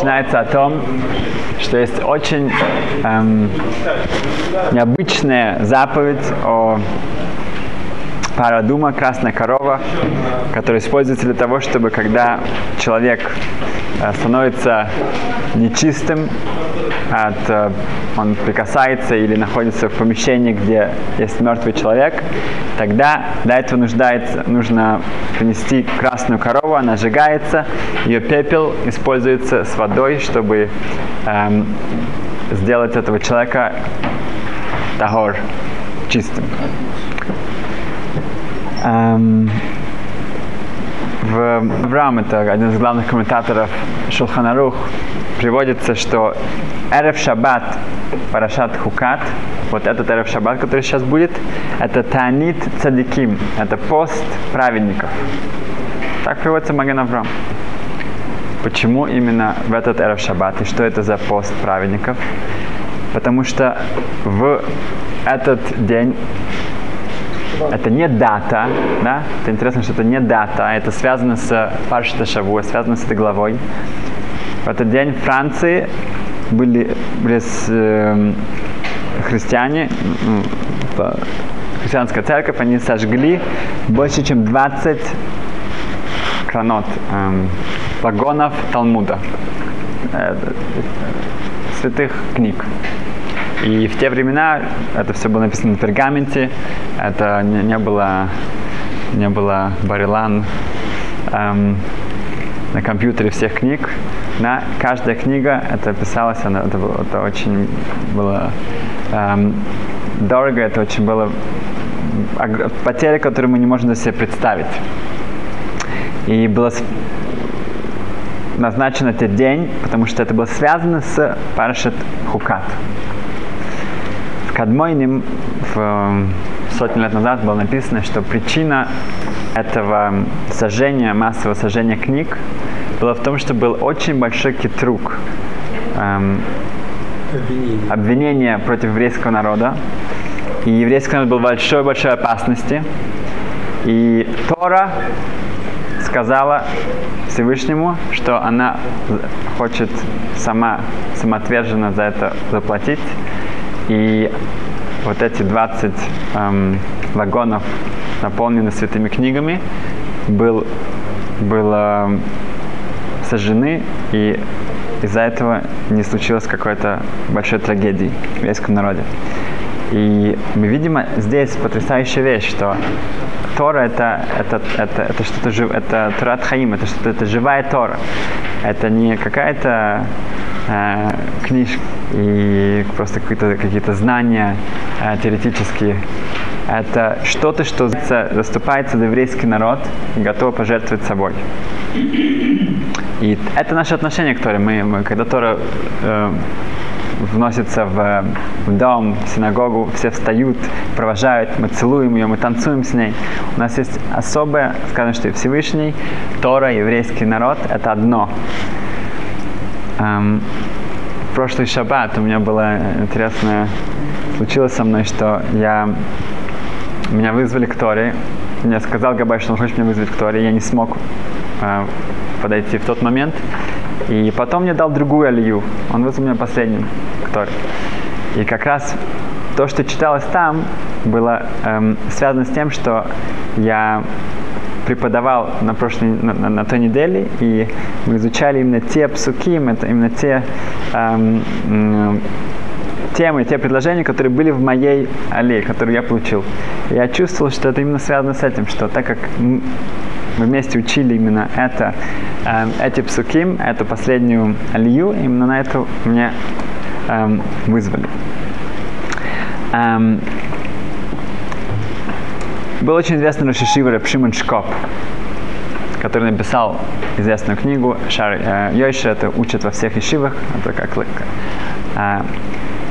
начинается о том, что есть очень эм, необычная заповедь о парадума, красная корова, которая используется для того, чтобы когда человек э, становится нечистым, от, э, он прикасается или находится в помещении, где есть мертвый человек, тогда для этого нуждается, нужно принести красную корову, она сжигается, ее пепел используется с водой, чтобы эм, сделать этого человека тагор чистым. Эм, в Авраам, это один из главных комментаторов Шулханарух, приводится, что Эрев Шаббат, Парашат Хукат, вот этот Эрев Шаббат, который сейчас будет, это Танит Цадиким, это пост праведников. Так приводится Маген Авраам. Почему именно в этот Эрев Шаббат и что это за пост праведников? Потому что в этот день это не дата, да? Это интересно, что это не дата, а это связано с Паршата Шавуа, связано с этой главой. В этот день в Франции были, были с, э, христиане, христианская церковь, они сожгли больше, чем 20 кранот, э, вагонов Талмуда, э, святых книг. И в те времена это все было написано на пергаменте, это не, не было, не было Барилан эм, на компьютере всех книг. На каждая книга это писалось, она, это, это очень было эм, дорого, это очень было потеря, которую мы не можем себе представить. И было назначен этот день, потому что это было связано с Парашат Хукат. Кадмойним в э, сотни лет назад было написано, что причина этого сожжения, массового сожжения книг была в том, что был очень большой китрук, эм, обвинение. обвинение против еврейского народа. И еврейский народ был в большой-большой опасности. И Тора сказала Всевышнему, что она хочет сама самоотверженно за это заплатить. И вот эти 20 эм, вагонов, наполнены святыми книгами, был, было сожжены, и из-за этого не случилось какой-то большой трагедии в еврейском народе. И мы видим здесь потрясающая вещь, что Тора это, это, это, это что-то жив, это Торат Хаим, это что-то это живая Тора. Это не какая-то э, книжка и просто какие-то, какие-то знания э, теоретические. Это что-то, что заступается за еврейский народ и готов пожертвовать собой. И это наше отношение к Торе. Мы, мы когда Тора э, вносится в, в дом, в синагогу, все встают, провожают, мы целуем ее, мы танцуем с ней. У нас есть особое, скажем, что Всевышний, Тора, еврейский народ – это одно. Эм, прошлый шаббат у меня было интересное, случилось со мной, что я, меня вызвали к Торе, мне сказал Габай, что он хочет меня вызвать к Торе, я не смог э, подойти в тот момент. И потом мне дал другую алию. Он вызвал меня последним к Торе. И как раз то, что читалось там, было эм, связано с тем, что я преподавал на прошлой, на, на, на той неделе, и мы изучали именно те псуки, именно те эм, эм, темы, те предложения, которые были в моей аллее, которые я получил. Я чувствовал, что это именно связано с этим, что так как мы вместе учили именно это, э, эти псуким, эту последнюю алию, именно на это меня э, вызвали. Эм, был очень известный Рошишива Рапшиман Шкоп, который написал известную книгу Шар э, это учат во всех ишивах, это как э,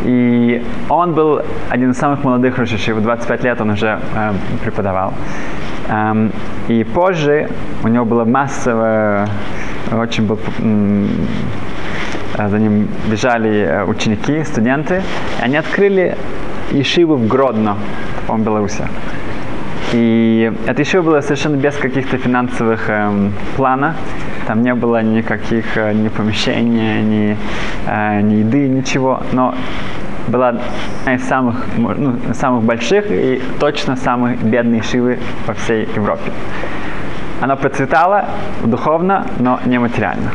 и он был один из самых молодых Рошишив, в 25 лет он уже э, преподавал. Эм, и позже у него было массово, очень был, за ним бежали э, ученики, студенты, и они открыли Ишиву в Гродно, по Беларуси. И это еще было совершенно без каких-то финансовых эм, планов. Там не было никаких э, ни помещения, ни, э, ни еды, ничего. Но была одна из самых, ну, самых больших и точно самых бедные шивы во всей Европе. Она процветала духовно, но не материально.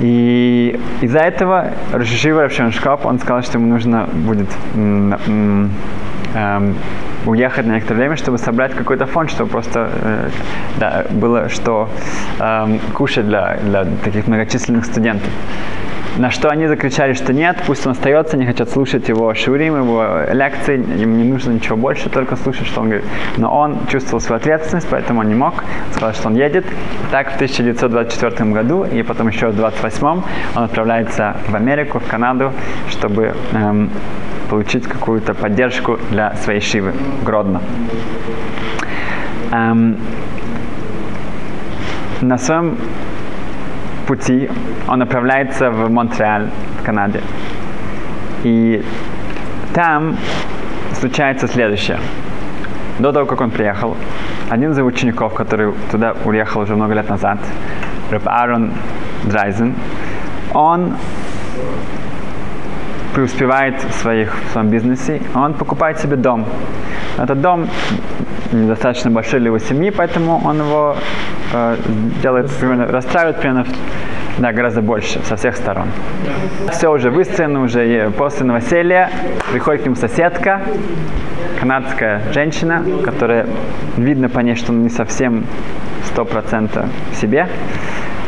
И из-за этого Рашишива Равшаншкоп, он сказал, что ему нужно будет эм, уехать на некоторое время, чтобы собрать какой-то фонд, чтобы просто э, да, было что э, кушать для, для таких многочисленных студентов. На что они закричали, что нет, пусть он остается, не хотят слушать его шурим, его лекции, им не нужно ничего больше, только слушать, что он говорит. Но он чувствовал свою ответственность, поэтому он не мог. Сказал, что он едет. Так в 1924 году и потом еще в 1928 он отправляется в Америку, в Канаду, чтобы эм, получить какую-то поддержку для своей шивы Гродно. Эм, на своем пути он направляется в Монреаль, в Канаде. И там случается следующее. До того, как он приехал, один из учеников, который туда уехал уже много лет назад, Рэп Аарон Драйзен, он преуспевает в, своих, в своем бизнесе, он покупает себе дом. Этот дом недостаточно большой для его семьи, поэтому он его э, делает, примерно, расстраивает примерно да, гораздо больше, со всех сторон. Все уже выстроено, уже после новоселья приходит к нему соседка, канадская женщина, которая видно по ней, что он не совсем сто процентов в себе.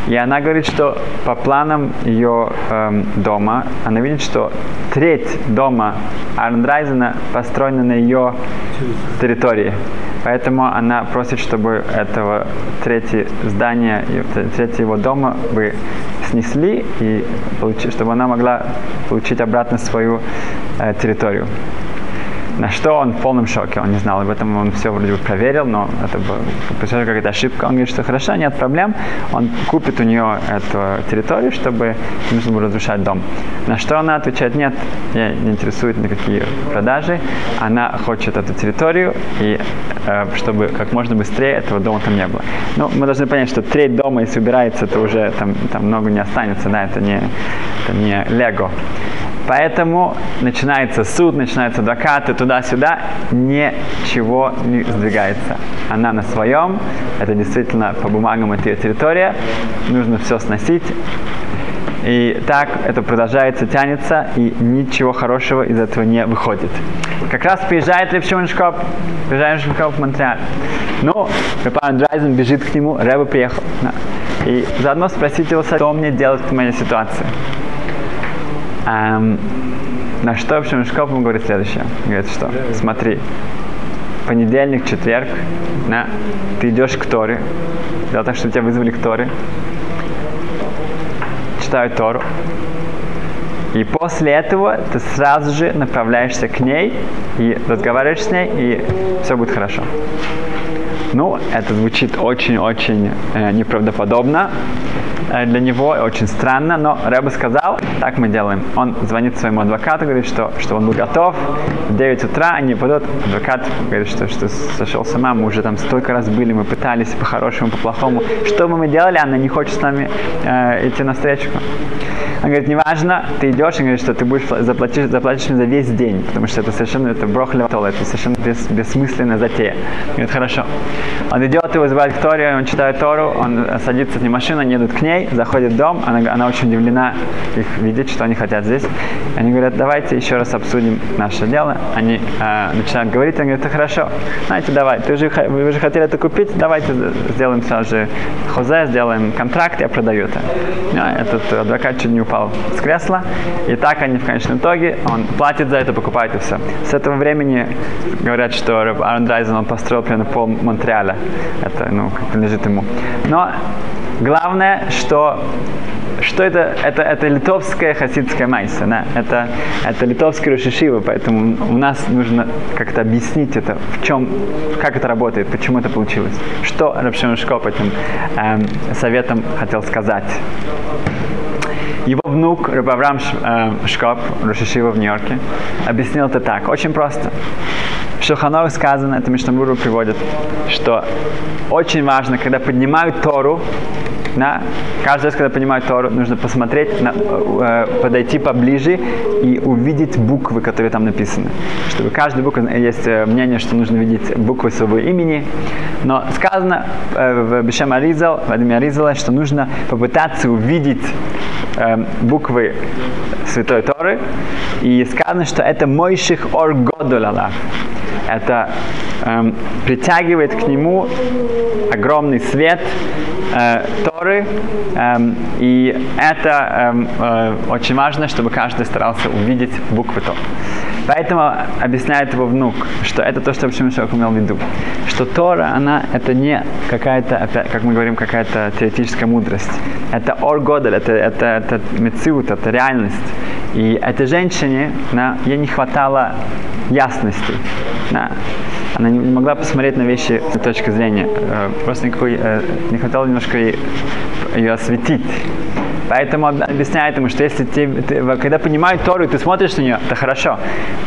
И она говорит, что по планам ее эм, дома, она видит, что треть дома Арндрайзена построена на ее территории. Поэтому она просит, чтобы этого третье здание, третье его дома бы снесли, и получи, чтобы она могла получить обратно свою э, территорию. На что он в полном шоке, он не знал об этом, он все вроде бы проверил, но это была какая-то ошибка. Он говорит, что хорошо, нет проблем, он купит у нее эту территорию, чтобы нужно было разрушать дом. На что она отвечает, нет, меня не интересуют никакие продажи, она хочет эту территорию, и э, чтобы как можно быстрее этого дома там не было. Ну, мы должны понять, что треть дома, если убирается, то уже там, там много не останется, да, это не, это не лего. Поэтому начинается суд, начинаются адвокаты туда-сюда, ничего не сдвигается. Она на своем, это действительно по бумагам это ее территория, нужно все сносить. И так это продолжается, тянется, и ничего хорошего из этого не выходит. Как раз приезжает Левшимон Шкоп, приезжает Шкоп в Монреаль. Ну, Репан Драйзен бежит к нему, Рэба приехал. И заодно спросить его, что мне делать в моей ситуации. Эм, на что, в общем, Шкоп говорит следующее. Говорит, что смотри, понедельник, четверг, да, ты идешь к Торе, дело так, что тебя вызвали к Торе, читают Тору, и после этого ты сразу же направляешься к ней и разговариваешь с ней, и все будет хорошо. Ну, это звучит очень-очень э, неправдоподобно, для него очень странно, но Рэба сказал, так мы делаем. Он звонит своему адвокату, говорит, что, что он был готов, в 9 утра они пойдут, адвокат говорит, что, что сошел сама, мы уже там столько раз были, мы пытались по-хорошему, по-плохому. Что бы мы делали, она не хочет с нами э, идти на встречу. Он говорит, неважно, ты идешь, он говорит, что ты будешь заплатишь, заплатишь за весь день, потому что это совершенно это брохля это совершенно бес, бессмысленная затея. Он говорит, хорошо. Он идет, его вызывает Торию, он читает Тору, он садится в машину, они едут к ней, заходит в дом, она, она очень удивлена их видеть, что они хотят здесь. Они говорят, давайте еще раз обсудим наше дело. Они э, начинают говорить, они говорят, это хорошо, знаете, давай, ты же, вы же хотели это купить, давайте сделаем сразу же хозе, сделаем контракт, я продаю это. А этот адвокат чуть не упал с кресла, и так они в конечном итоге, он платит за это, покупает и все. С этого времени говорят, что Аарон Драйзен, он построил примерно пол Монреаля, это, ну, принадлежит ему. Но Главное, что что это? Это, это литовская хасидская майса, да? это, это литовский Рошишива, поэтому у нас нужно как-то объяснить это, в чем, как это работает, почему это получилось. Что Рабшин Шкоп этим эм, советом хотел сказать. Его внук Рабаврам э, Шкоп, Рошишива в Нью-Йорке, объяснил это так, очень просто В Шуханорах сказано, это Мишнабуру приводит, что очень важно, когда поднимают Тору, да, каждый раз, когда поднимают Тору, нужно посмотреть, на, э, подойти поближе и увидеть буквы, которые там написаны. Чтобы каждая буква, есть э, мнение, что нужно видеть буквы своего имени, но сказано э, в Бешем Аризал, в Адаме Аризала, что нужно попытаться увидеть э, буквы Святой Торы, и сказано, что это Мойших Ор Годолала. Это эм, притягивает к нему огромный свет э, Торы, эм, и это эм, э, очень важно, чтобы каждый старался увидеть буквы Торы. Поэтому объясняет его внук, что это то, что Шимшок имел в виду. Что Тора, она, это не какая-то, как мы говорим, какая-то теоретическая мудрость. Это оргодель, это, это, это мециут, это реальность. И этой женщине, да, ей не хватало ясности. Да. Она не могла посмотреть на вещи с точки зрения. Э, просто никакой, э, не хватало немножко ее осветить. Поэтому объясняет ему, что если ты, ты когда понимают Тору, ты смотришь на нее, это хорошо.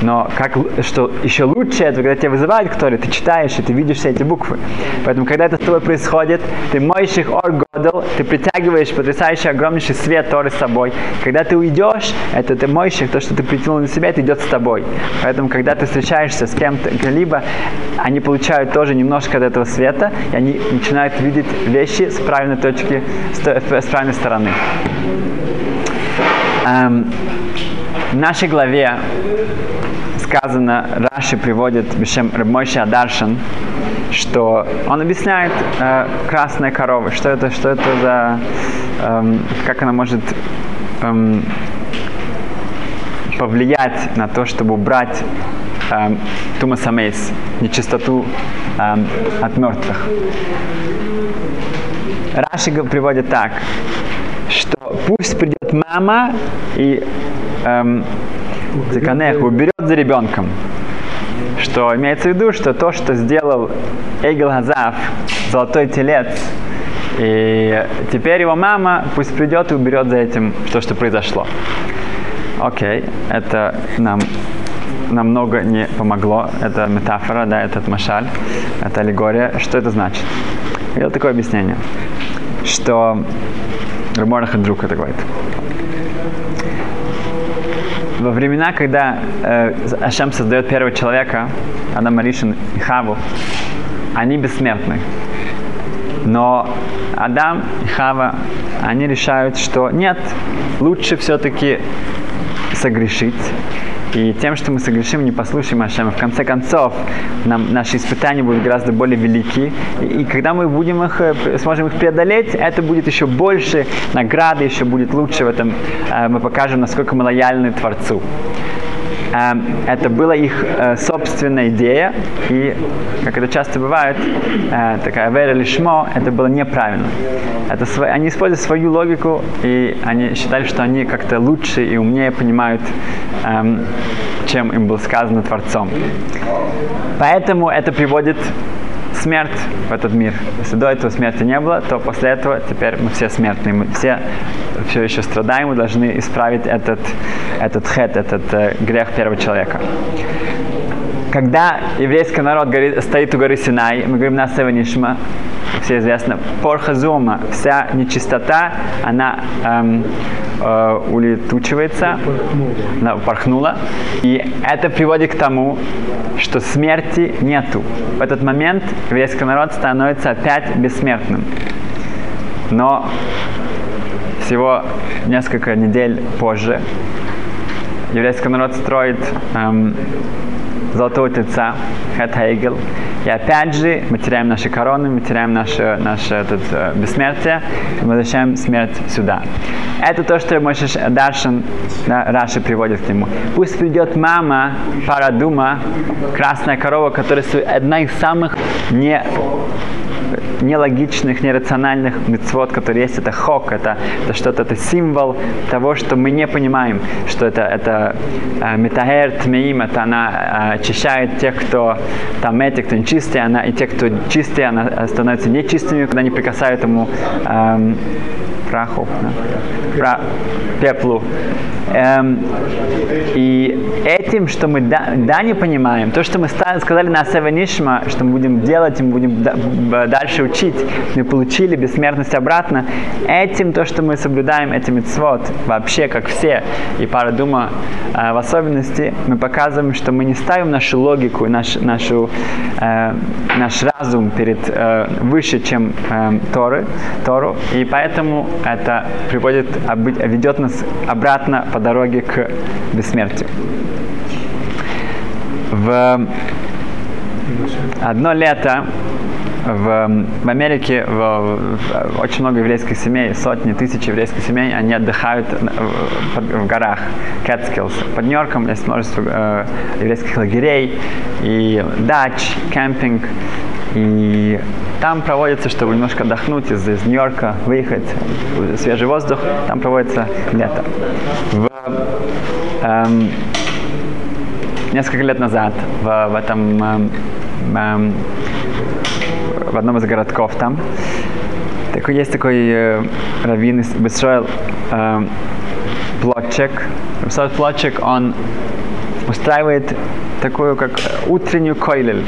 Но как, что еще лучше это, когда тебя вызывают к Торе, ты читаешь и ты видишь все эти буквы. Поэтому, когда это с тобой происходит, ты моешь их оргодл, ты притягиваешь потрясающий огромнейший свет Торы с собой. Когда ты уйдешь, это ты моешь их, то, что ты притянул на себя, это идет с тобой. Поэтому, когда ты встречаешься с кем-то, либо они получают тоже немножко от этого света, и они начинают видеть вещи с правильной точки, с правильной стороны. Эм, в нашей главе сказано, Раши приводит Бешем Рабмойши Адаршан, что он объясняет э, красная корова, что это, что это за, эм, как она может эм, повлиять на то, чтобы убрать эм, тумасамейс, нечистоту эм, от мертвых. Раши приводит так, что пусть придет мама и эм, Заканех уберет за ребенком. Что имеется в виду, что то, что сделал Эгел Газав, золотой телец, и теперь его мама пусть придет и уберет за этим то, что произошло. Окей, это нам намного не помогло. Это метафора, да, этот машаль, это аллегория. Что это значит? Вот такое объяснение, что Раборах друг это говорит. Во времена, когда э, Ашем создает первого человека, Адам Маришин и Хаву, они бессмертны. Но Адам и Хава, они решают, что нет, лучше все-таки согрешить и тем, что мы согрешим, не послушаем Ашема. В конце концов, нам, наши испытания будут гораздо более велики. И, и когда мы будем их, э, сможем их преодолеть, это будет еще больше награды, еще будет лучше в этом. Э, мы покажем, насколько мы лояльны Творцу. Эм, это была их э, собственная идея, и, как это часто бывает, э, такая вера лишмо, это было неправильно. Это они использовали свою логику, и они считали, что они как-то лучше и умнее понимают, эм, чем им было сказано Творцом. Поэтому это приводит смерть в этот мир. Если до этого смерти не было, то после этого теперь мы все смертные. Мы все все еще страдаем, мы должны исправить этот, этот хет, этот э, грех первого человека. Когда еврейский народ говорит, стоит у горы Синай, мы говорим на Севанишма, все известно, порхазума, вся нечистота, она эм, э, улетучивается, она упорхнула. И это приводит к тому, что смерти нету. В этот момент еврейский народ становится опять бессмертным. Но всего несколько недель позже еврейский народ строит эм, золотого тельца, Хэтхейгел. И опять же мы теряем наши короны, мы теряем наше, наше этот, э, бессмертие, мы возвращаем смерть сюда. Это то, что Мойшиш Даршин, да, Раши приводит к нему. Пусть придет мама Парадума, красная корова, которая одна из самых не нелогичных, нерациональных мецвод, которые есть. Это хок, это, это что-то, это символ того, что мы не понимаем, что это, это э, метагер тмеим, это она э, очищает тех, кто там эти, кто нечистые, она, и те, кто чистые, она становится нечистыми, когда они прикасают ему э, праху, да? Пра, пеплу. Эм, и этим, что мы да, да не понимаем, то, что мы сказали на Севенишма, что мы будем делать, мы будем дальше учить, мы получили бессмертность обратно, этим то, что мы соблюдаем, этим митцвот, вообще как все, и пара дума э, в особенности, мы показываем, что мы не ставим нашу логику наш, нашу, э, наш разум перед, э, выше, чем э, Торы, Тору, и поэтому это приводит, ведет нас обратно по дороге к бессмертию. В одно лето в, в Америке в, в, очень много еврейских семей, сотни, тысячи еврейских семей, они отдыхают в, в горах, Catskills. Под Нью-Йорком есть множество э, еврейских лагерей и дач, кемпинг. И там проводится, чтобы немножко отдохнуть из, из Нью-Йорка, выехать, свежий воздух, там проводится лето. В, эм, несколько лет назад в, в этом эм, эм, в одном из городков там такой, есть такой э, раввин Бесройл э, Плотчик. Бесройл Плотчик, он устраивает такую как утреннюю койлель.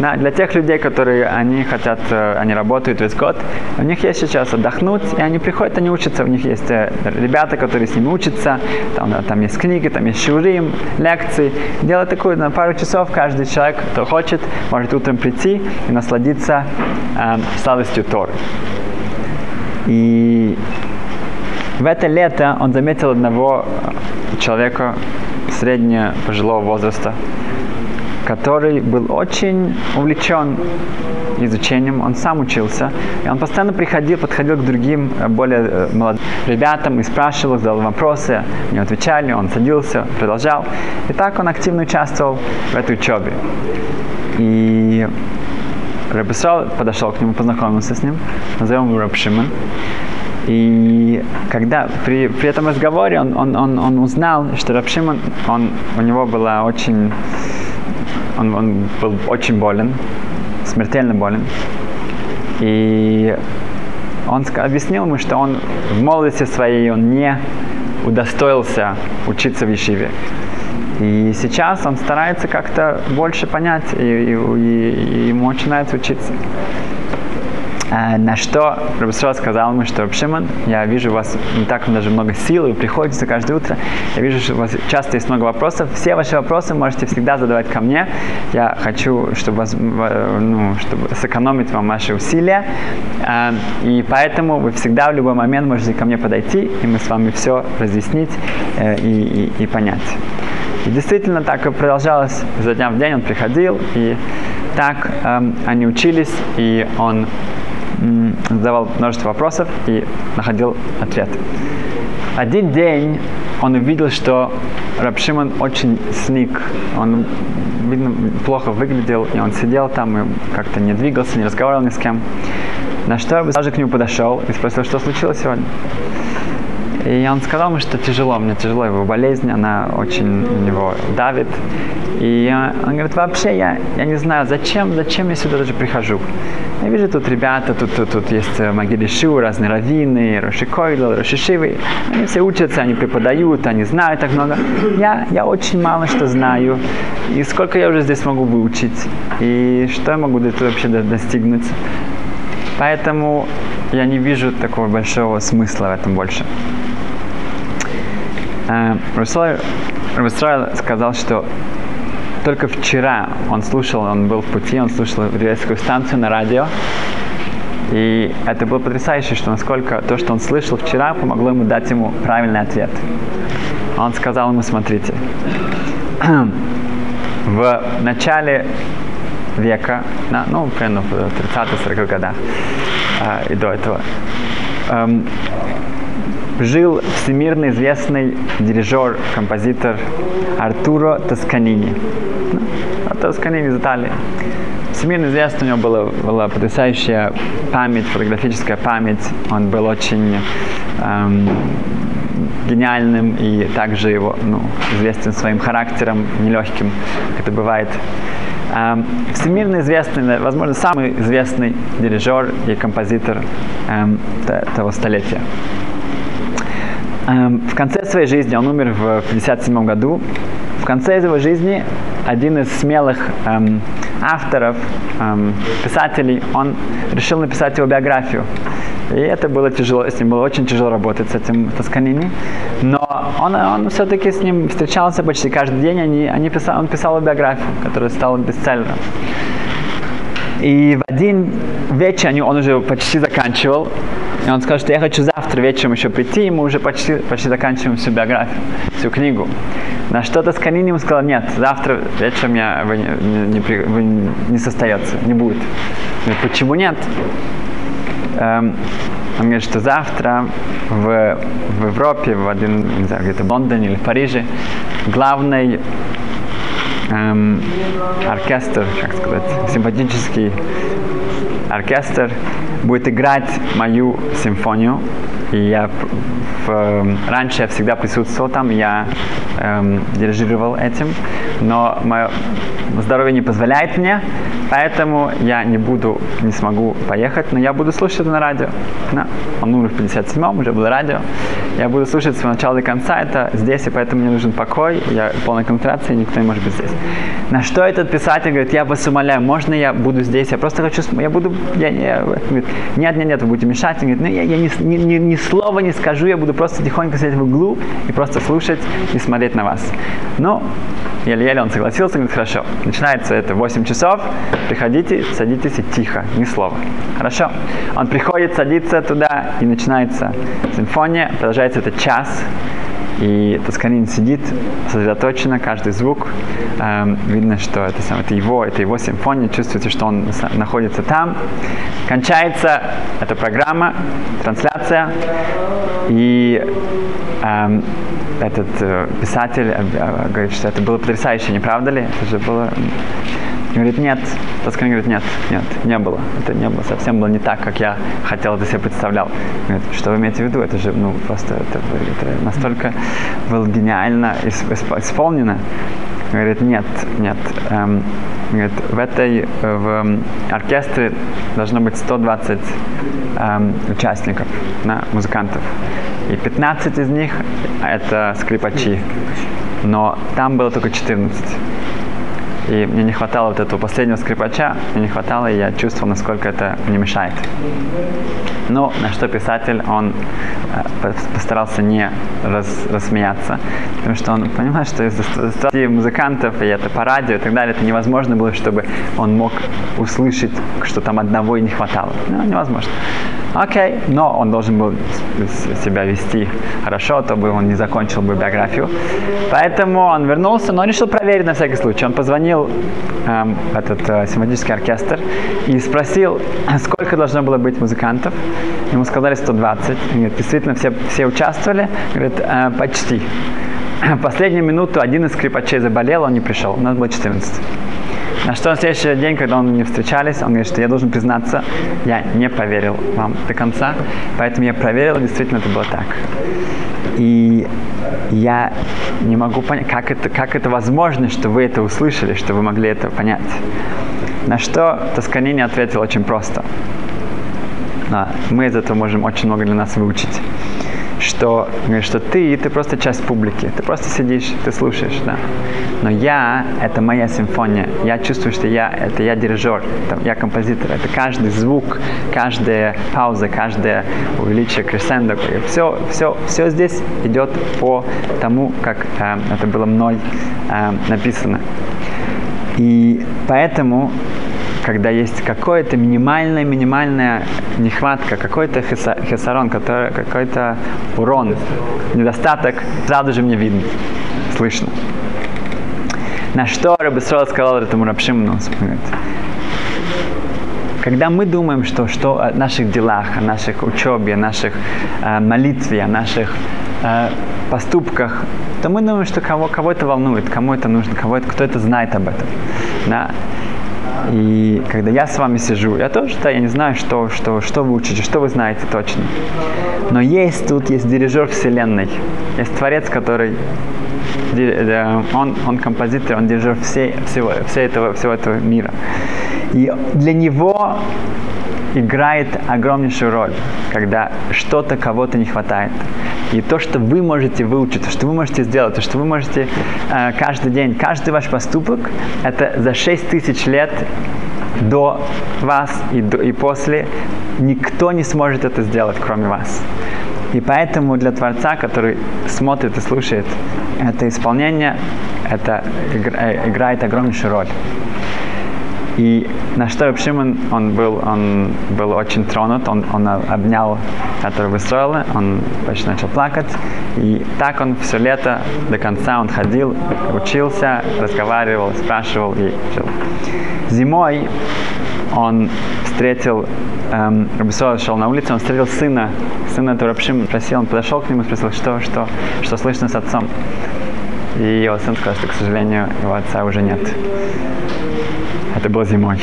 Да, для тех людей, которые они хотят, э, они работают весь год, у них есть сейчас отдохнуть, и они приходят, они учатся, у них есть э, ребята, которые с ними учатся, там, там есть книги, там есть шурим, лекции. Делать такую на пару часов каждый человек, кто хочет, может утром прийти и насладиться э, сладостью Торы. И в это лето он заметил одного человека среднего пожилого возраста, который был очень увлечен изучением, он сам учился, и он постоянно приходил, подходил к другим э, более э, молодым ребятам и спрашивал, задал вопросы, они отвечали, он садился, продолжал. И так он активно участвовал в этой учебе. И Рабисал подошел к нему, познакомился с ним, назовем его Рабшиман. И когда при, при этом разговоре он, он, он, он узнал, что Рабшиман, он, у него была очень он, он был очень болен, смертельно болен. И он объяснил ему, что он в молодости своей он не удостоился учиться в Ешиве. И сейчас он старается как-то больше понять, и, и, и, ему очень нравится учиться. А, на что Рабисрол сказал ему, что Шимон, я вижу у вас не так даже много сил, вы приходите каждое утро, я вижу, что у вас часто есть много вопросов, все ваши вопросы можете всегда задавать ко мне, я хочу, чтобы, вас, ну, чтобы сэкономить вам ваши усилия, а, и поэтому вы всегда в любой момент можете ко мне подойти, и мы с вами все разъяснить э, и, и, и понять. И действительно так и продолжалось. За дня в день, он приходил, и так эм, они учились, и он задавал множество вопросов и находил ответ. Один день он увидел, что Рабшиман очень сник. Он, видно, плохо выглядел, и он сидел там и как-то не двигался, не разговаривал ни с кем. На что я даже к нему подошел и спросил, что случилось сегодня. И он сказал мне, что тяжело, мне тяжело, его болезнь, она очень него давит. И он говорит, вообще я, я не знаю, зачем, зачем я сюда даже прихожу. Я вижу тут ребята, тут, тут, тут есть Магири Шу, разные раввины, Роши Койло, Роши Шивы. Они все учатся, они преподают, они знают так много. Я, я очень мало что знаю. И сколько я уже здесь могу выучить. И что я могу вообще достигнуть. Поэтому я не вижу такого большого смысла в этом больше. Рабисраил сказал, что только вчера он слушал, он был в пути, он слушал еврейскую станцию на радио, и это было потрясающе, что насколько то, что он слышал вчера, помогло ему дать ему правильный ответ. Он сказал ему, смотрите, в начале века, ну, примерно в 30-40 годах э, и до этого, эм, жил всемирно известный дирижер, композитор Артуро Тосканини. Ну, Тосканини из Италии. всемирно известно, у него была, была потрясающая память, фотографическая память. Он был очень эм, гениальным и также его ну, известен своим характером нелегким, как это бывает. Эм, всемирно известный, возможно, самый известный дирижер и композитор эм, того столетия. Эм, в конце своей жизни, он умер в 1957 году, в конце его жизни один из смелых эм, авторов, эм, писателей, он решил написать его биографию. И это было тяжело, с ним было очень тяжело работать с этим Тосканини. Но он, он все-таки с ним встречался почти каждый день, они, они писал, он писал биографию, которая стала бестселлером. И в один вечер он уже почти заканчивал, и он что я хочу завтра вечером еще прийти, и мы уже почти, почти заканчиваем всю биографию, всю книгу. На что-то Сканини ему сказал, нет, завтра вечером я, вы, не, не, вы не состоится, не будет. Говорит, почему нет? Эм, он говорит, что завтра в, в Европе, в один, не знаю, где-то в Лондоне или в Париже, главный эм, оркестр, как сказать, симпатический оркестр будет играть мою симфонию. И я в, эм, раньше я всегда присутствовал там, я эм, дирижировал этим, но мое здоровье не позволяет мне, поэтому я не буду, не смогу поехать, но я буду слушать это на радио. Да. Он умер в 57-м, уже было радио. Я буду слушать с начала до конца это здесь, и поэтому мне нужен покой, я полной концентрации, никто не может быть здесь. На что этот писатель говорит, я вас умоляю, можно я буду здесь, я просто хочу, я буду, я, я, говорит, нет, нет, нет, вы будете мешать. Он говорит, ну я, я ни, ни, ни, ни слова не скажу, я буду просто тихонько сидеть в углу и просто слушать и смотреть на вас. Ну, еле-еле он согласился, говорит, хорошо. Начинается это в 8 часов, приходите, садитесь и тихо, ни слова. Хорошо. Он приходит, садится туда и начинается симфония, продолжается это час. И Тосканин сидит сосредоточенно, каждый звук. Эм, видно, что это, сам, это его, это его симфония. Чувствуете, что он находится там. Кончается эта программа, трансляция. И эм, этот э, писатель э, э, говорит, что это было потрясающе, не правда ли? Это же было Говорит, нет. Тоскан говорит, нет, нет, не было. Это не было, совсем было не так, как я хотел это себе представлял. Говорит, что вы имеете в виду? Это же, ну, просто это, это настолько было гениально исполнено. Говорит, нет, нет. Эм, говорит, в этой, в оркестре должно быть 120 эм, участников, да, музыкантов. И 15 из них это скрипачи. Но там было только 14. И мне не хватало вот этого последнего скрипача, мне не хватало, и я чувствовал, насколько это мне мешает. Ну, на что писатель, он э, постарался не раз, рассмеяться, потому что он понимает, что из-за музыкантов, и это по радио и так далее, это невозможно было, чтобы он мог услышать, что там одного и не хватало. Ну, невозможно. Окей, но он должен был себя вести хорошо, то бы он не закончил бы биографию. Поэтому он вернулся, но решил проверить на всякий случай. Он позвонил эм, этот э, симфонический оркестр и спросил, сколько должно было быть музыкантов. Ему сказали 120. Говорит, действительно, все, все участвовали? Говорит, э, почти. Последнюю минуту один из скрипачей заболел, он не пришел. У нас было 14. На что на следующий день, когда он не встречались, он говорит, что я должен признаться, я не поверил вам до конца, поэтому я проверил, действительно это было так. И я не могу понять, как это, как это возможно, что вы это услышали, что вы могли это понять. На что Тосканини ответил очень просто. Мы из этого можем очень много для нас выучить что, что ты, ты просто часть публики, ты просто сидишь, ты слушаешь, да. Но я, это моя симфония, я чувствую, что я, это я дирижер, это я композитор, это каждый звук, каждая пауза, каждое увеличение кресендо, все, все, все здесь идет по тому, как э, это было мной э, написано. И поэтому когда есть какая-то минимальная, минимальная нехватка, какой-то хесарон, какой-то урон, недостаток, сразу же мне видно, слышно. На что Рабисрол сказал этому Рабшимну, когда мы думаем, что, что о наших делах, о наших учебе, о наших э, молитве, о наших э, поступках, то мы думаем, что кого, кого это волнует, кому это нужно, кого это, кто это знает об этом. Да? И когда я с вами сижу, я тоже, да, я не знаю, что, что, что вы учите, что вы знаете точно. Но есть тут, есть дирижер Вселенной. Есть Творец, который он, он композитор, он дирижер всей, всего, всей этого, всего этого мира. И для него играет огромнейшую роль, когда что-то кого-то не хватает. И то, что вы можете выучить, то, что вы можете сделать, то, что вы можете э, каждый день, каждый ваш поступок, это за 6 тысяч лет до вас и, до, и после никто не сможет это сделать, кроме вас. И поэтому для Творца, который смотрит и слушает это исполнение, это э, играет огромнейшую роль. И на что Шимон, он был, он был очень тронут, он, он обнял которого строила, он почти начал плакать. И так он все лето до конца он ходил, учился, разговаривал, спрашивал и жил. Зимой он встретил, эм, Рабисуа шел на улицу, он встретил сына, сына Турапшим, просил, он подошел к нему, спросил, что, что, что слышно с отцом. И его сын сказал, что, к сожалению, его отца уже нет. Это было зимой.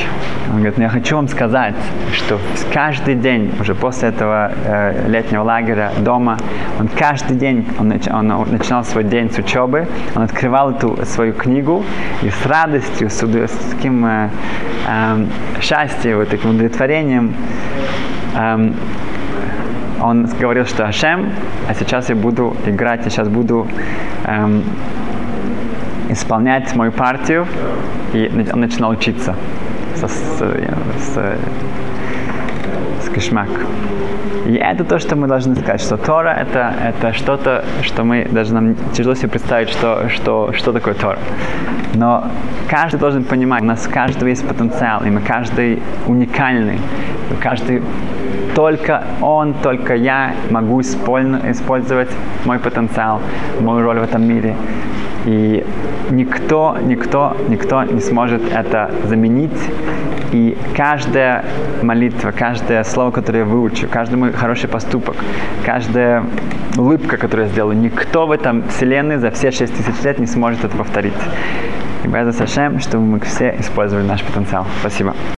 Он говорит, ну я хочу вам сказать, что каждый день, уже после этого э, летнего лагеря дома, он каждый день, он, нач, он начинал свой день с учебы, он открывал эту свою книгу и с радостью, с, с таким э, э, счастьем, вот таким удовлетворением э, он говорил, что Ашем, а сейчас я буду играть, я сейчас буду эм, исполнять мою партию, и он начинал учиться с, с, с, с кишмак. И это то, что мы должны сказать, что Тора это, это что-то, что мы даже нам тяжело себе представить, что, что, что такое Тора. Но каждый должен понимать, у нас у каждого есть потенциал, и мы каждый уникальный. Каждый только он, только я могу использовать мой потенциал, мою роль в этом мире. И никто, никто, никто не сможет это заменить. И каждая молитва, каждое слово, которое я выучу, каждый мой хороший поступок, каждая улыбка, которую я сделаю, никто в этом вселенной за все шесть тысяч лет не сможет это повторить. И Беза Сашем, чтобы мы все использовали наш потенциал. Спасибо.